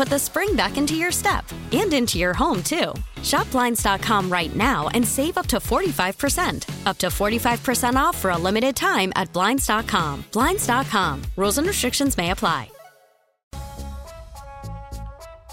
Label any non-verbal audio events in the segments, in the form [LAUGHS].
put the spring back into your step and into your home, too. Shop Blinds.com right now and save up to 45%. Up to 45% off for a limited time at Blinds.com. Blinds.com. Rules and restrictions may apply.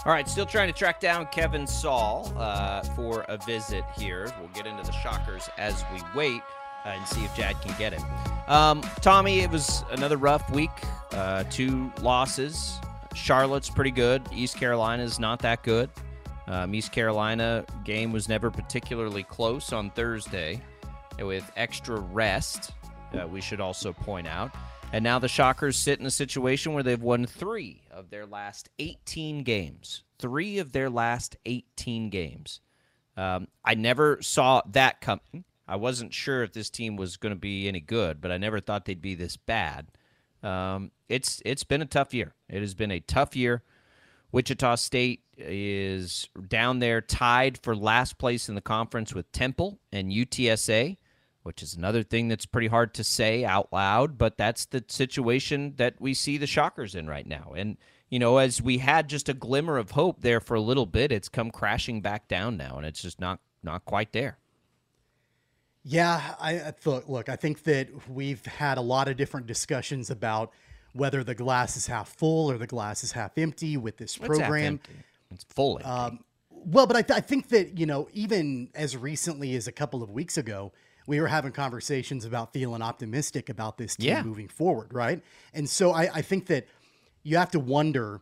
All right, still trying to track down Kevin Saal uh, for a visit here. We'll get into the shockers as we wait uh, and see if Jad can get it. Um, Tommy, it was another rough week. Uh, two losses. Charlotte's pretty good. East Carolina's not that good. Um, East Carolina game was never particularly close on Thursday with extra rest. Uh, we should also point out. And now the Shockers sit in a situation where they've won three of their last 18 games. Three of their last 18 games. Um, I never saw that coming. I wasn't sure if this team was going to be any good, but I never thought they'd be this bad. Um, it's it's been a tough year. It has been a tough year. Wichita State is down there, tied for last place in the conference with Temple and UTSA which is another thing that's pretty hard to say out loud, but that's the situation that we see the Shockers in right now. And, you know, as we had just a glimmer of hope there for a little bit, it's come crashing back down now, and it's just not not quite there. Yeah, I thought. Look, I think that we've had a lot of different discussions about whether the glass is half full or the glass is half empty with this program. It's, it's full. Um, well, but I, th- I think that you know, even as recently as a couple of weeks ago, we were having conversations about feeling optimistic about this team yeah. moving forward, right? And so I, I think that you have to wonder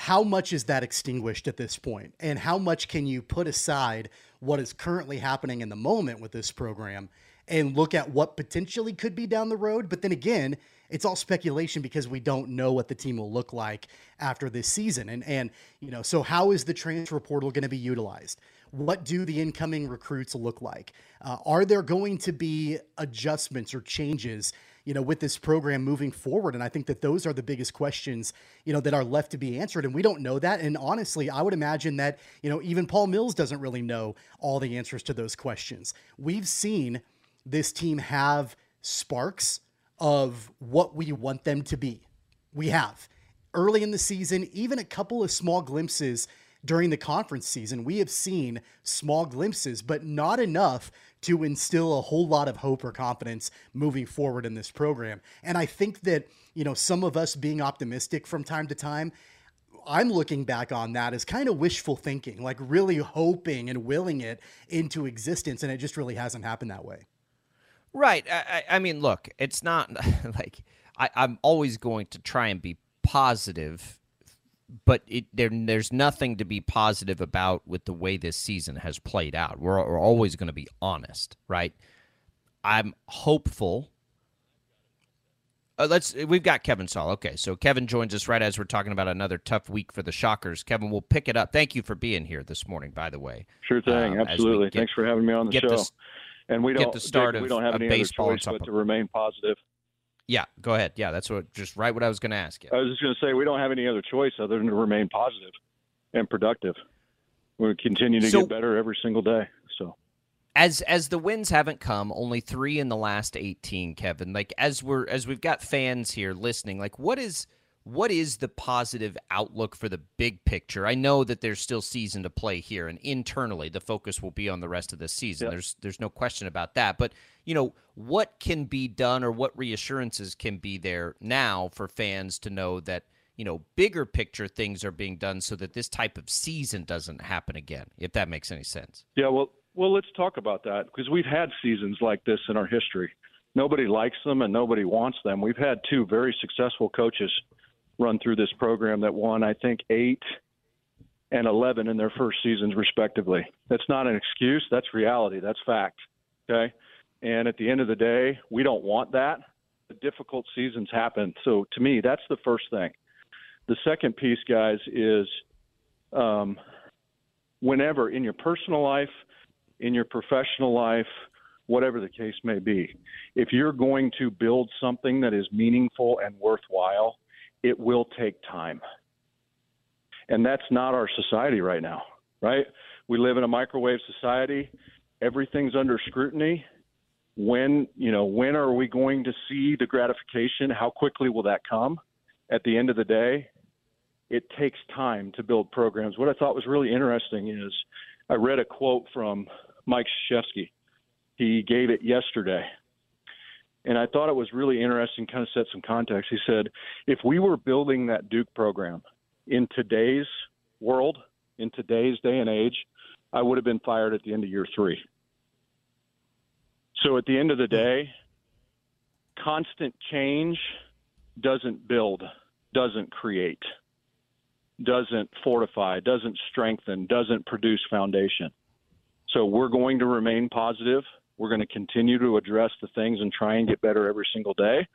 how much is that extinguished at this point and how much can you put aside what is currently happening in the moment with this program and look at what potentially could be down the road but then again it's all speculation because we don't know what the team will look like after this season and and you know so how is the transfer portal going to be utilized what do the incoming recruits look like? Uh, are there going to be adjustments or changes? You know, with this program moving forward. And I think that those are the biggest questions, you know, that are left to be answered. And we don't know that. And honestly, I would imagine that, you know, even Paul Mills doesn't really know all the answers to those questions. We've seen this team have sparks of what we want them to be. We have early in the season, even a couple of small glimpses during the conference season. We have seen small glimpses, but not enough to instill a whole lot of hope or confidence moving forward in this program. And I think that, you know, some of us being optimistic from time to time, I'm looking back on that as kind of wishful thinking, like really hoping and willing it into existence. And it just really hasn't happened that way. Right. I, I mean, look, it's not [LAUGHS] like I, I'm always going to try and be positive but it, there, there's nothing to be positive about with the way this season has played out. We're, we're always going to be honest, right? I'm hopeful. Uh, let's. We've got Kevin Saal. Okay, so Kevin joins us right as we're talking about another tough week for the Shockers. Kevin, we'll pick it up. Thank you for being here this morning. By the way, sure thing. Um, Absolutely. Get, Thanks for having me on the show. And we don't get the start we don't have any other choice but to remain positive. Yeah, go ahead. Yeah, that's what just right what I was going to ask you. I was just going to say we don't have any other choice other than to remain positive and productive. We continue to so, get better every single day. So as as the wins haven't come, only 3 in the last 18, Kevin. Like as we're as we've got fans here listening, like what is what is the positive outlook for the big picture? I know that there's still season to play here, and internally the focus will be on the rest of the season. Yep. There's there's no question about that. But you know what can be done, or what reassurances can be there now for fans to know that you know bigger picture things are being done so that this type of season doesn't happen again. If that makes any sense. Yeah. Well, well, let's talk about that because we've had seasons like this in our history. Nobody likes them and nobody wants them. We've had two very successful coaches run through this program that won, I think, eight and 11 in their first seasons, respectively. That's not an excuse. That's reality. That's fact. Okay. And at the end of the day, we don't want that. The difficult seasons happen. So to me, that's the first thing. The second piece, guys, is um, whenever in your personal life, in your professional life, whatever the case may be, if you're going to build something that is meaningful and worthwhile, it will take time. And that's not our society right now, right? We live in a microwave society. Everything's under scrutiny. When, you know, when are we going to see the gratification? How quickly will that come? At the end of the day, it takes time to build programs. What I thought was really interesting is I read a quote from Mike Krzyzewski. He gave it yesterday and I thought it was really interesting, kind of set some context. He said, if we were building that Duke program in today's world, in today's day and age, I would have been fired at the end of year three. So at the end of the day, constant change doesn't build, doesn't create, doesn't fortify, doesn't strengthen, doesn't produce foundation. So we're going to remain positive. We're going to continue to address the things and try and get better every single day.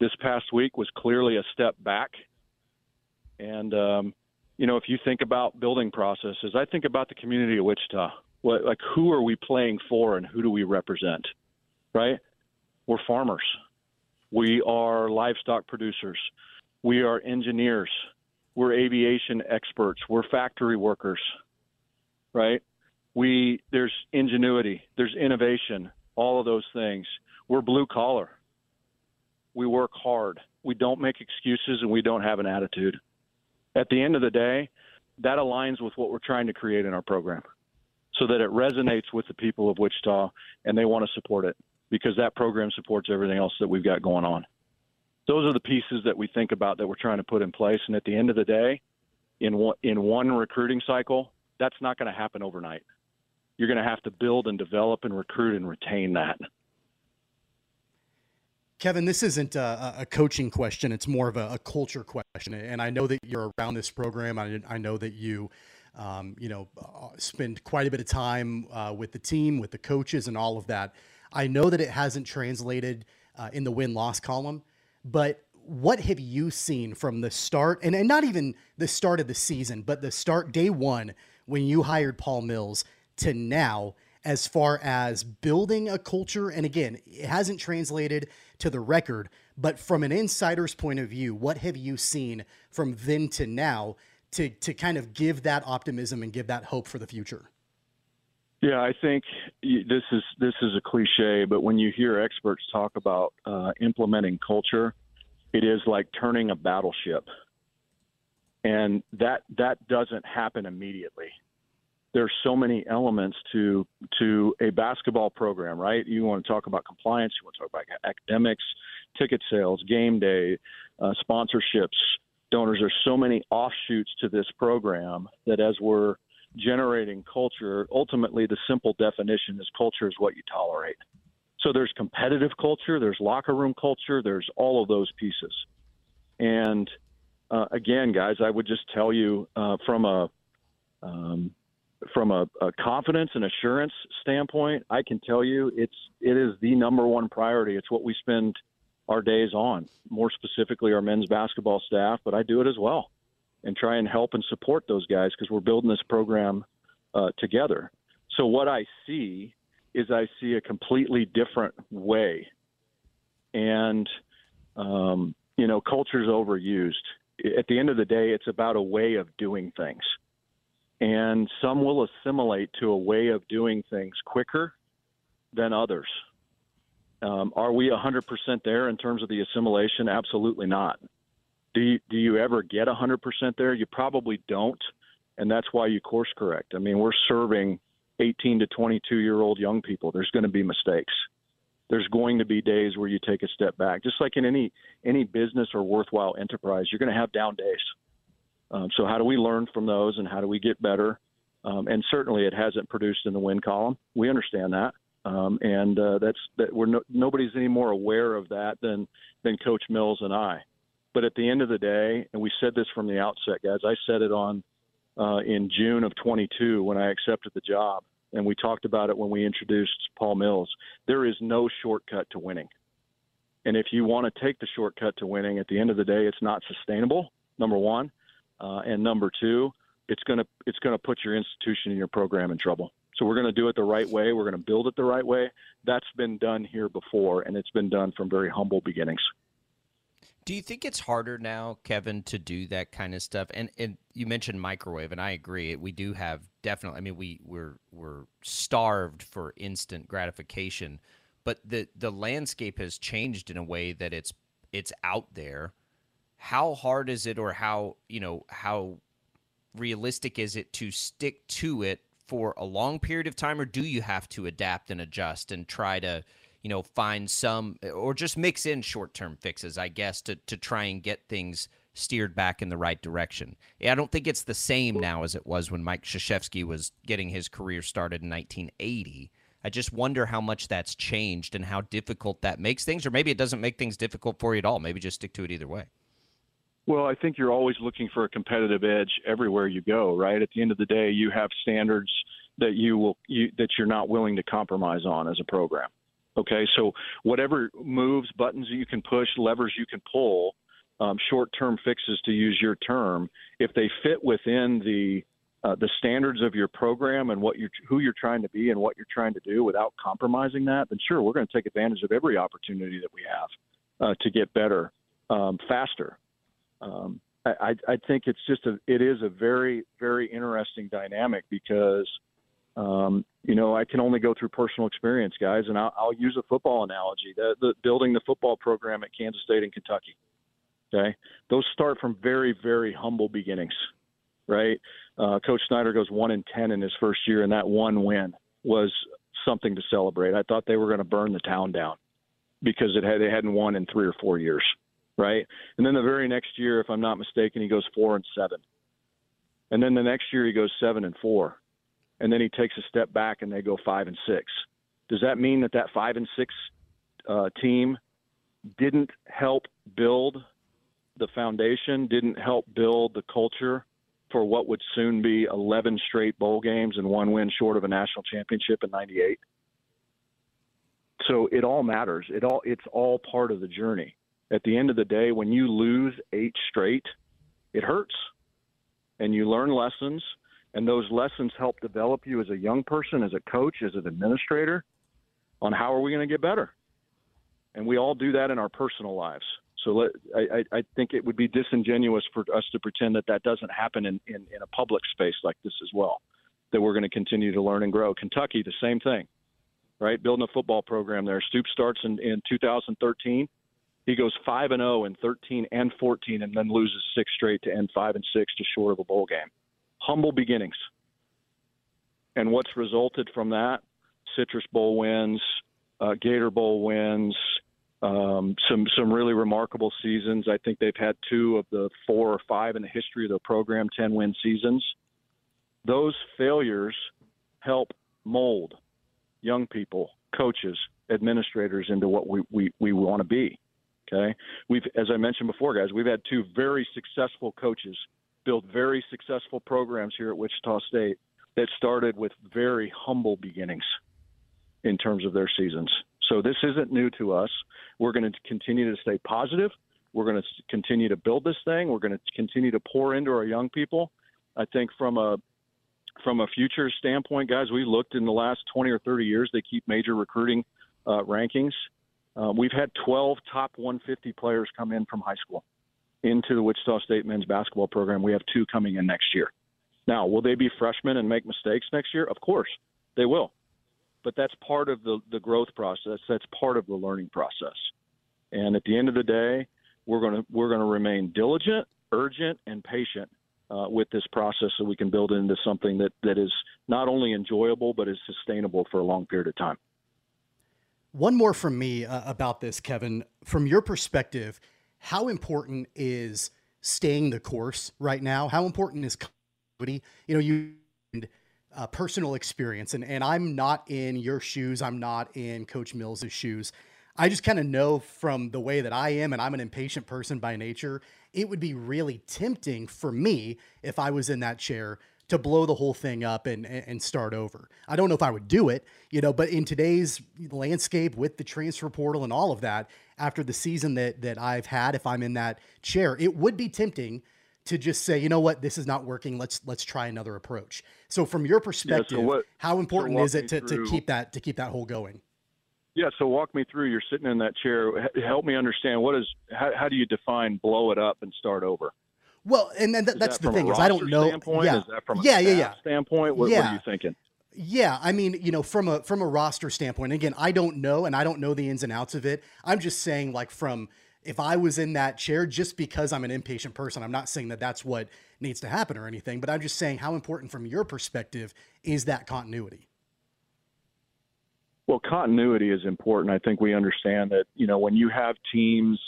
This past week was clearly a step back. And, um, you know, if you think about building processes, I think about the community of Wichita. What, like, who are we playing for and who do we represent? Right? We're farmers. We are livestock producers. We are engineers. We're aviation experts. We're factory workers. Right? We there's ingenuity, there's innovation, all of those things. We're blue collar. We work hard. We don't make excuses and we don't have an attitude. At the end of the day, that aligns with what we're trying to create in our program so that it resonates with the people of Wichita and they want to support it because that program supports everything else that we've got going on. Those are the pieces that we think about that we're trying to put in place. And at the end of the day, in one, in one recruiting cycle, that's not going to happen overnight you're going to have to build and develop and recruit and retain that. Kevin, this isn't a, a coaching question. It's more of a, a, culture question. And I know that you're around this program. I, I know that you, um, you know, uh, spend quite a bit of time uh, with the team, with the coaches, and all of that. I know that it hasn't translated uh, in the win loss column, but what have you seen from the start, and, and not even the start of the season, but the start day one when you hired Paul Mills? To now as far as building a culture. And again, it hasn't translated to the record, but from an insider's point of view, what have you seen from then to now to, to kind of give that optimism and give that hope for the future? Yeah, I think this is this is a cliche, but when you hear experts talk about uh, implementing culture, it is like turning a battleship, and that that doesn't happen immediately there's so many elements to to a basketball program, right? You want to talk about compliance, you want to talk about academics, ticket sales, game day, uh, sponsorships, donors. There's so many offshoots to this program that as we're generating culture, ultimately the simple definition is culture is what you tolerate. So there's competitive culture, there's locker room culture, there's all of those pieces. And uh, again, guys, I would just tell you uh, from a um, from a, a, confidence and assurance standpoint, I can tell you it's it is the number one priority. It's what we spend our days on. More specifically, our men's basketball staff, but I do it as well, and try and help and support those guys because we're building this program uh, together. So what I see is I see a completely different way, and um, you know, culture's overused. At the end of the day, it's about a way of doing things and some will assimilate to a way of doing things quicker than others. Um, are we 100% there in terms of the assimilation? Absolutely not. Do you, do you ever get 100% there? You probably don't, and that's why you course correct. I mean, we're serving 18 to 22 year old young people. There's going to be mistakes. There's going to be days where you take a step back, just like in any any business or worthwhile enterprise. You're going to have down days. Um, so how do we learn from those, and how do we get better? Um, and certainly, it hasn't produced in the win column. We understand that, um, and uh, that's that. We're no, nobody's any more aware of that than than Coach Mills and I. But at the end of the day, and we said this from the outset, guys. I said it on uh, in June of 22 when I accepted the job, and we talked about it when we introduced Paul Mills. There is no shortcut to winning. And if you want to take the shortcut to winning, at the end of the day, it's not sustainable. Number one, uh, and number two, it's gonna it's gonna put your institution and your program in trouble. So we're going to do it the right way. We're going to build it the right way. That's been done here before, and it's been done from very humble beginnings. Do you think it's harder now, Kevin, to do that kind of stuff? And and you mentioned microwave, and I agree. We do have definitely. I mean, we we're we're starved for instant gratification, but the the landscape has changed in a way that it's it's out there. How hard is it, or how you know how realistic is it to stick to it for a long period of time, or do you have to adapt and adjust and try to you know, find some or just mix in short term fixes, I guess, to, to try and get things steered back in the right direction. I don't think it's the same now as it was when Mike Krzyzewski was getting his career started in 1980. I just wonder how much that's changed and how difficult that makes things, or maybe it doesn't make things difficult for you at all. Maybe just stick to it either way. Well, I think you're always looking for a competitive edge everywhere you go, right? At the end of the day, you have standards that you will you, that you're not willing to compromise on as a program. Okay, so whatever moves, buttons you can push, levers you can pull, um, short-term fixes to use your term, if they fit within the uh, the standards of your program and what you who you're trying to be and what you're trying to do without compromising that, then sure, we're going to take advantage of every opportunity that we have uh, to get better um, faster. Um, I, I think it's just a it is a very very interesting dynamic because um, you know, I can only go through personal experience, guys, and I'll, I'll use a football analogy. The, the building the football program at Kansas State and Kentucky. Okay, those start from very, very humble beginnings, right? Uh, Coach Snyder goes one in ten in his first year, and that one win was something to celebrate. I thought they were going to burn the town down because it had they hadn't won in three or four years, right? And then the very next year, if I'm not mistaken, he goes four and seven, and then the next year he goes seven and four and then he takes a step back and they go five and six. Does that mean that that five and six uh, team didn't help build the foundation, didn't help build the culture for what would soon be 11 straight bowl games and one win short of a national championship in 98? So it all matters. It all it's all part of the journey. At the end of the day, when you lose eight straight, it hurts. And you learn lessons and those lessons help develop you as a young person, as a coach, as an administrator on how are we going to get better. And we all do that in our personal lives. So let, I, I think it would be disingenuous for us to pretend that that doesn't happen in, in, in a public space like this as well, that we're going to continue to learn and grow. Kentucky, the same thing, right? Building a football program there. Stoop starts in, in 2013. He goes 5 and 0 in 13 and 14 and then loses six straight to end 5 and 6 to short of a bowl game humble beginnings. And what's resulted from that? Citrus Bowl wins, uh, Gator Bowl wins, um, some some really remarkable seasons. I think they've had two of the four or five in the history of the program, ten win seasons. Those failures help mold young people, coaches, administrators into what we, we, we want to be. Okay, we've as I mentioned before, guys, we've had two very successful coaches build very successful programs here at Wichita State that started with very humble beginnings in terms of their seasons. So this isn't new to us. We're going to continue to stay positive. We're going to continue to build this thing. We're going to continue to pour into our young people. I think from a from a future standpoint, guys, we looked in the last 20 or 30 years. They keep major recruiting uh, rankings. Uh, we've had 12 top 150 players come in from high school into the Wichita State men's basketball program. We have two coming in next year. Now, will they be freshmen and make mistakes next year? Of course, they will. But that's part of the, the growth process. That's part of the learning process. And at the end of the day, we're going to we're going to remain diligent, urgent, and patient uh, with this process so we can build into something that, that is not only enjoyable but is sustainable for a long period of time. One more from me uh, about this, Kevin. From your perspective, how important is staying the course right now? How important is continuity? You know, you uh, personal experience, and and I'm not in your shoes. I'm not in Coach Mills's shoes. I just kind of know from the way that I am, and I'm an impatient person by nature. It would be really tempting for me if I was in that chair to blow the whole thing up and and start over. I don't know if I would do it, you know, but in today's landscape with the transfer portal and all of that, after the season that that I've had, if I'm in that chair, it would be tempting to just say, you know what, this is not working. Let's let's try another approach. So from your perspective, yeah, so what, how important so is it to, to keep that to keep that hole going? Yeah, so walk me through. You're sitting in that chair. Help me understand what is how, how do you define blow it up and start over? Well, and then th- that's that the thing is I don't know. Yeah. Is that from yeah, yeah, yeah. standpoint? What, yeah. what are you thinking? Yeah, I mean, you know, from a from a roster standpoint, again, I don't know, and I don't know the ins and outs of it. I'm just saying, like, from if I was in that chair, just because I'm an impatient person, I'm not saying that that's what needs to happen or anything, but I'm just saying how important, from your perspective, is that continuity. Well, continuity is important. I think we understand that, you know, when you have teams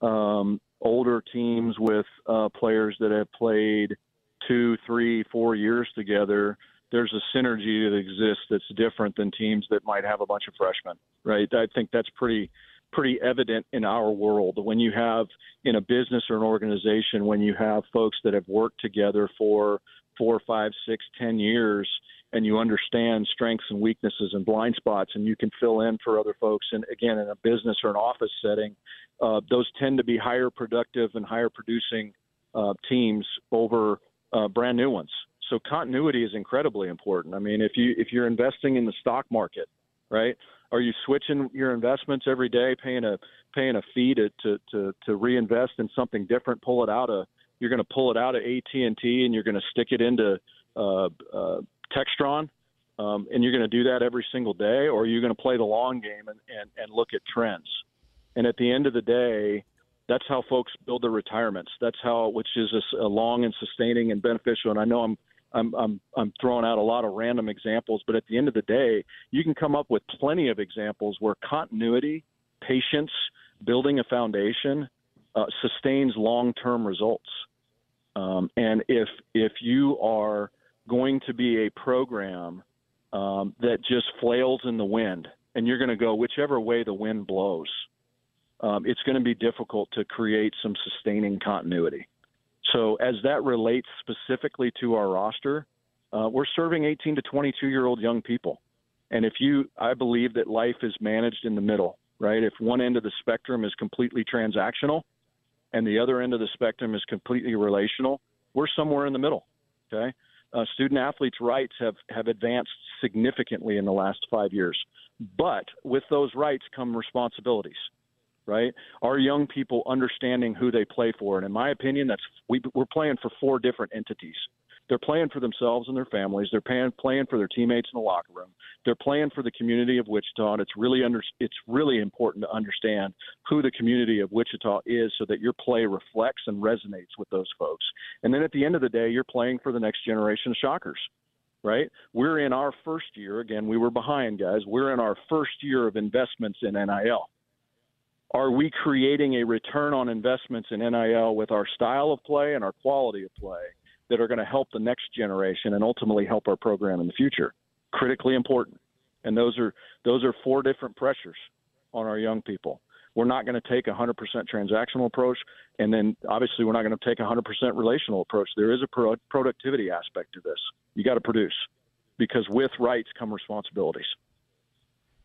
um, older teams with uh, players that have played two, three, four years together, there's a synergy that exists that's different than teams that might have a bunch of freshmen, right? I think that's pretty pretty evident in our world when you have in a business or an organization when you have folks that have worked together for four, five, six, ten years and you understand strengths and weaknesses and blind spots and you can fill in for other folks and again in a business or an office setting uh, those tend to be higher productive and higher producing uh, teams over uh, brand new ones. So continuity is incredibly important. I mean if you if you're investing in the stock market right are you switching your investments every day paying a paying a fee to to to, to reinvest in something different pull it out of you're going to pull it out of AT&T and you're going to stick it into uh, uh, Textron, um, and you're going to do that every single day, or you're going to play the long game and, and, and look at trends. And at the end of the day, that's how folks build their retirements. That's how, which is a, a long and sustaining and beneficial. And I know I'm I'm I'm I'm throwing out a lot of random examples, but at the end of the day, you can come up with plenty of examples where continuity, patience, building a foundation uh, sustains long-term results. Um, and if if you are going to be a program um, that just flails in the wind, and you're going to go whichever way the wind blows. Um, it's going to be difficult to create some sustaining continuity. So, as that relates specifically to our roster, uh, we're serving 18 to 22 year old young people. And if you, I believe that life is managed in the middle, right? If one end of the spectrum is completely transactional and the other end of the spectrum is completely relational, we're somewhere in the middle, okay? Uh, student athletes' rights have, have advanced significantly in the last five years. But with those rights come responsibilities, right? Our young people understanding who they play for. And in my opinion, that's we, we're playing for four different entities. They're playing for themselves and their families. They're playing for their teammates in the locker room. They're playing for the community of Wichita. And it's really under, it's really important to understand who the community of Wichita is, so that your play reflects and resonates with those folks. And then at the end of the day, you're playing for the next generation of Shockers right? We're in our first year. Again, we were behind, guys. We're in our first year of investments in NIL. Are we creating a return on investments in NIL with our style of play and our quality of play? That are going to help the next generation and ultimately help our program in the future. Critically important. And those are those are four different pressures on our young people. We're not going to take a 100% transactional approach, and then obviously we're not going to take a 100% relational approach. There is a pro- productivity aspect to this. You got to produce because with rights come responsibilities.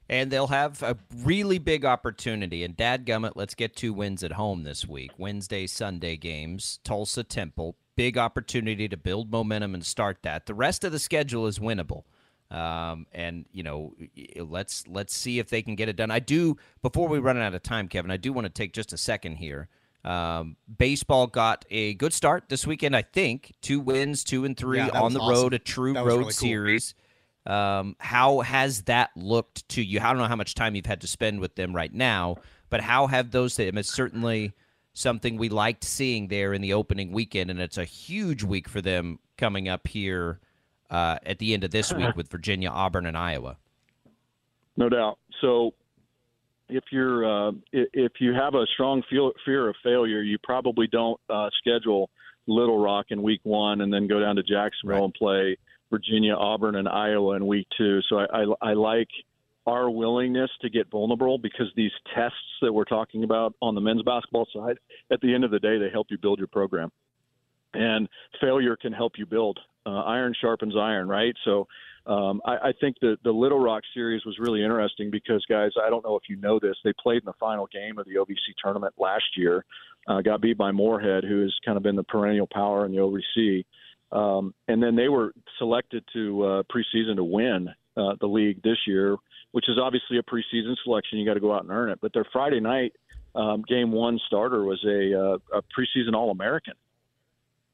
And they'll have a really big opportunity. And Dad Gummit, let's get two wins at home this week. Wednesday, Sunday games, Tulsa Temple, big opportunity to build momentum and start that. The rest of the schedule is winnable. Um, and you know, let's let's see if they can get it done. I do before we run out of time, Kevin. I do want to take just a second here. Um, baseball got a good start this weekend. I think two wins, two and three yeah, on the awesome. road, a true road really cool. series. Um, how has that looked to you? I don't know how much time you've had to spend with them right now, but how have those? I mean, certainly something we liked seeing there in the opening weekend, and it's a huge week for them coming up here uh, at the end of this week with Virginia, Auburn, and Iowa. No doubt. So, if you're uh, if you have a strong feel, fear of failure, you probably don't uh, schedule Little Rock in week one and then go down to Jacksonville right. and play Virginia, Auburn, and Iowa in week two. So I, I, I like our willingness to get vulnerable because these tests that we're talking about on the men's basketball side, at the end of the day, they help you build your program. And failure can help you build. Uh, iron sharpens iron, right? So um, I, I think the the Little Rock series was really interesting because, guys, I don't know if you know this, they played in the final game of the OVC tournament last year, uh, got beat by Morehead, who has kind of been the perennial power in the OVC. Um, and then they were selected to uh, preseason to win uh, the league this year which is obviously a preseason selection. You got to go out and earn it. But their Friday night um, game one starter was a, uh, a preseason All American.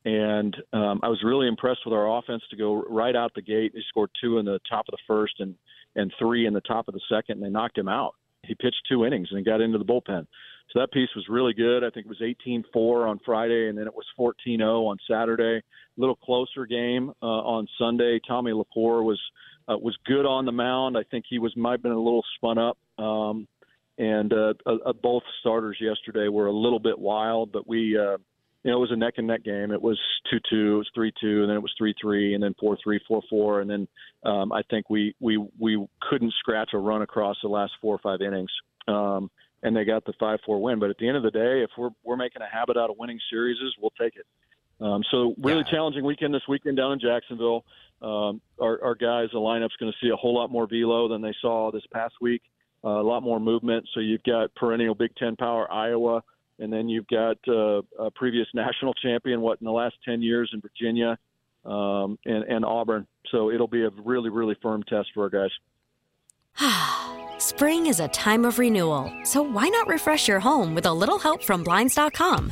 And um, I was really impressed with our offense to go right out the gate. They scored two in the top of the first and, and three in the top of the second, and they knocked him out. He pitched two innings and got into the bullpen. So that piece was really good. I think it was 18-4 on Friday, and then it was 14-0 on Saturday. A little closer game uh, on Sunday. Tommy Lepore was uh, was good on the mound. I think he was might have been a little spun up. Um, and uh, uh, uh, both starters yesterday were a little bit wild, but we, uh, you know, it was a neck and neck game. It was two two, it was three two, and then it was three three, and then four three, four four, and then um, I think we we we couldn't scratch a run across the last four or five innings. Um, and they got the five four win. But at the end of the day, if we're we're making a habit out of winning series, we'll take it. Um, so really yeah. challenging weekend this weekend down in Jacksonville um, our, our guys, the lineup's going to see a whole lot more velo than they saw this past week. Uh, a lot more movement. So you've got perennial Big Ten power Iowa, and then you've got uh, a previous [LAUGHS] national champion, what in the last ten years in Virginia, um, and, and Auburn. So it'll be a really, really firm test for our guys. [SIGHS] Spring is a time of renewal, so why not refresh your home with a little help from blinds.com?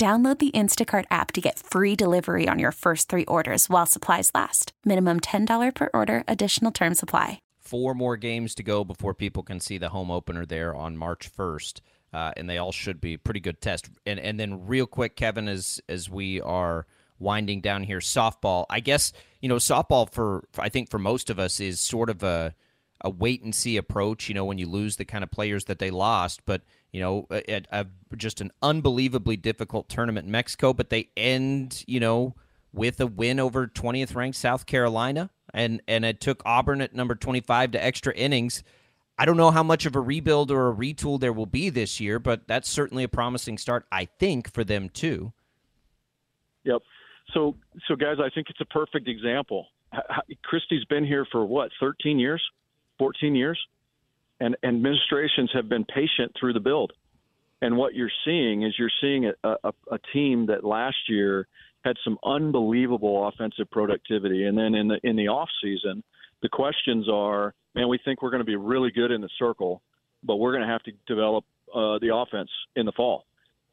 Download the Instacart app to get free delivery on your first three orders while supplies last. Minimum $10 per order, additional term supply. Four more games to go before people can see the home opener there on March 1st. Uh, and they all should be pretty good test. And and then real quick, Kevin, as as we are winding down here, softball. I guess you know softball for, I think for most of us is sort of a a wait and see approach. You know when you lose the kind of players that they lost, but you know, at, at just an unbelievably difficult tournament in Mexico, but they end, you know, with a win over 20th ranked South Carolina, and and it took Auburn at number 25 to extra innings. I don't know how much of a rebuild or a retool there will be this year, but that's certainly a promising start, I think, for them too. Yep. So, so guys, I think it's a perfect example. Christy's been here for what, 13 years, 14 years, and administrations have been patient through the build. And what you're seeing is you're seeing a, a, a team that last year had some unbelievable offensive productivity, and then in the in the off season, the questions are, man, we think we're going to be really good in the circle, but we're going to have to develop uh, the offense in the fall.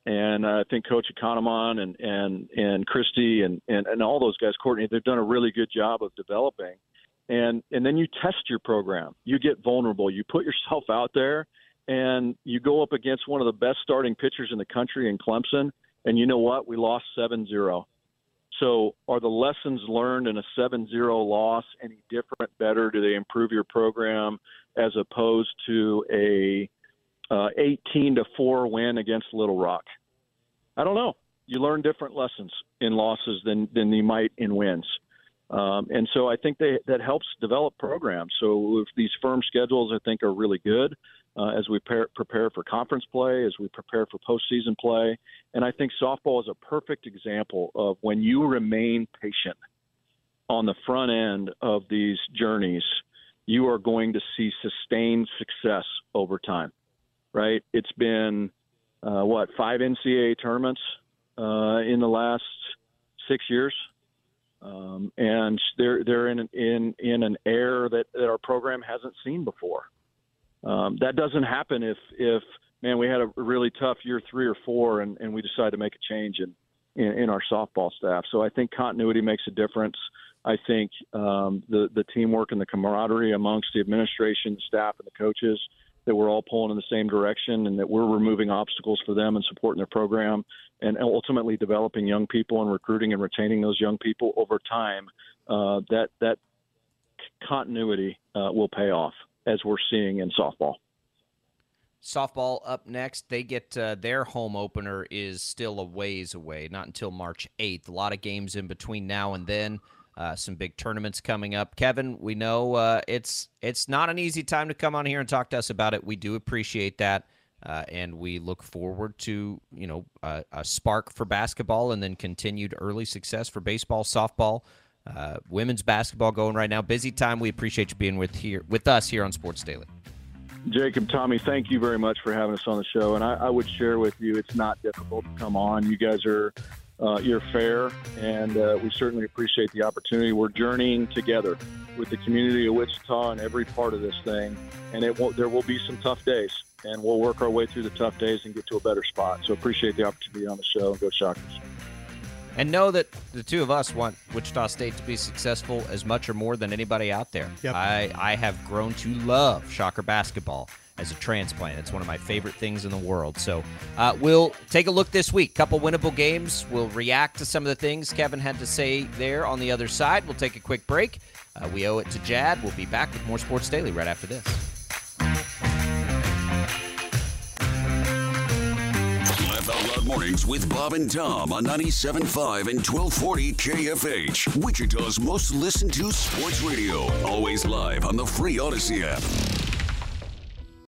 And I think Coach Economon and and and Christy and, and and all those guys, Courtney, they've done a really good job of developing. And and then you test your program. You get vulnerable. You put yourself out there, and you go up against one of the best starting pitchers in the country in Clemson. And you know what? We lost seven zero. So, are the lessons learned in a 7 0 loss any different, better? Do they improve your program as opposed to a uh, 18 to 4 win against Little Rock? I don't know. You learn different lessons in losses than, than you might in wins. Um, and so I think they, that helps develop programs. So if these firm schedules, I think, are really good uh, as we par- prepare for conference play, as we prepare for postseason play. And I think softball is a perfect example of when you remain patient on the front end of these journeys, you are going to see sustained success over time, right? It's been, uh, what, five NCAA tournaments uh, in the last six years? Um, and they're they're in in in an air that, that our program hasn't seen before. Um, that doesn't happen if if man we had a really tough year three or four and, and we decided to make a change in, in, in our softball staff. So I think continuity makes a difference. I think um, the the teamwork and the camaraderie amongst the administration, staff, and the coaches that we're all pulling in the same direction and that we're removing obstacles for them and supporting their program and ultimately developing young people and recruiting and retaining those young people over time uh, that that continuity uh, will pay off as we're seeing in softball. Softball up next. They get uh, their home opener is still a ways away not until march 8th a lot of games in between now and then uh, some big tournaments coming up. Kevin, we know uh, it's it's not an easy time to come on here and talk to us about it. We do appreciate that, uh, and we look forward to you know a, spark for basketball and then continued early success for baseball, softball, uh, women's basketball going right now. Busy time. We appreciate you being with here with us here on Sports Daily. Jacob, Tommy, thank you very much for having us on the show. And I, I would share with you, it's not difficult to come on. You guys are uh, you're fair, and uh, we certainly appreciate the opportunity. We're journeying together with the community of Wichita and every part of this thing, and it will, there will be some tough days, and we'll work our way through the tough days and get to a better spot. So appreciate the opportunity on the show, and go Shockers. And know that the two of us want Wichita State to be successful as much or more than anybody out there. Yep. I, I have grown to love Shocker basketball as a transplant. It's one of my favorite things in the world. So uh, we'll take a look this week. Couple winnable games. We'll react to some of the things Kevin had to say there on the other side. We'll take a quick break. Uh, we owe it to Jad. We'll be back with more Sports Daily right after this. Out Mornings with Bob and Tom on 97.5 and 1240 KFH, Wichita's most listened to sports radio. Always live on the free Audacy app.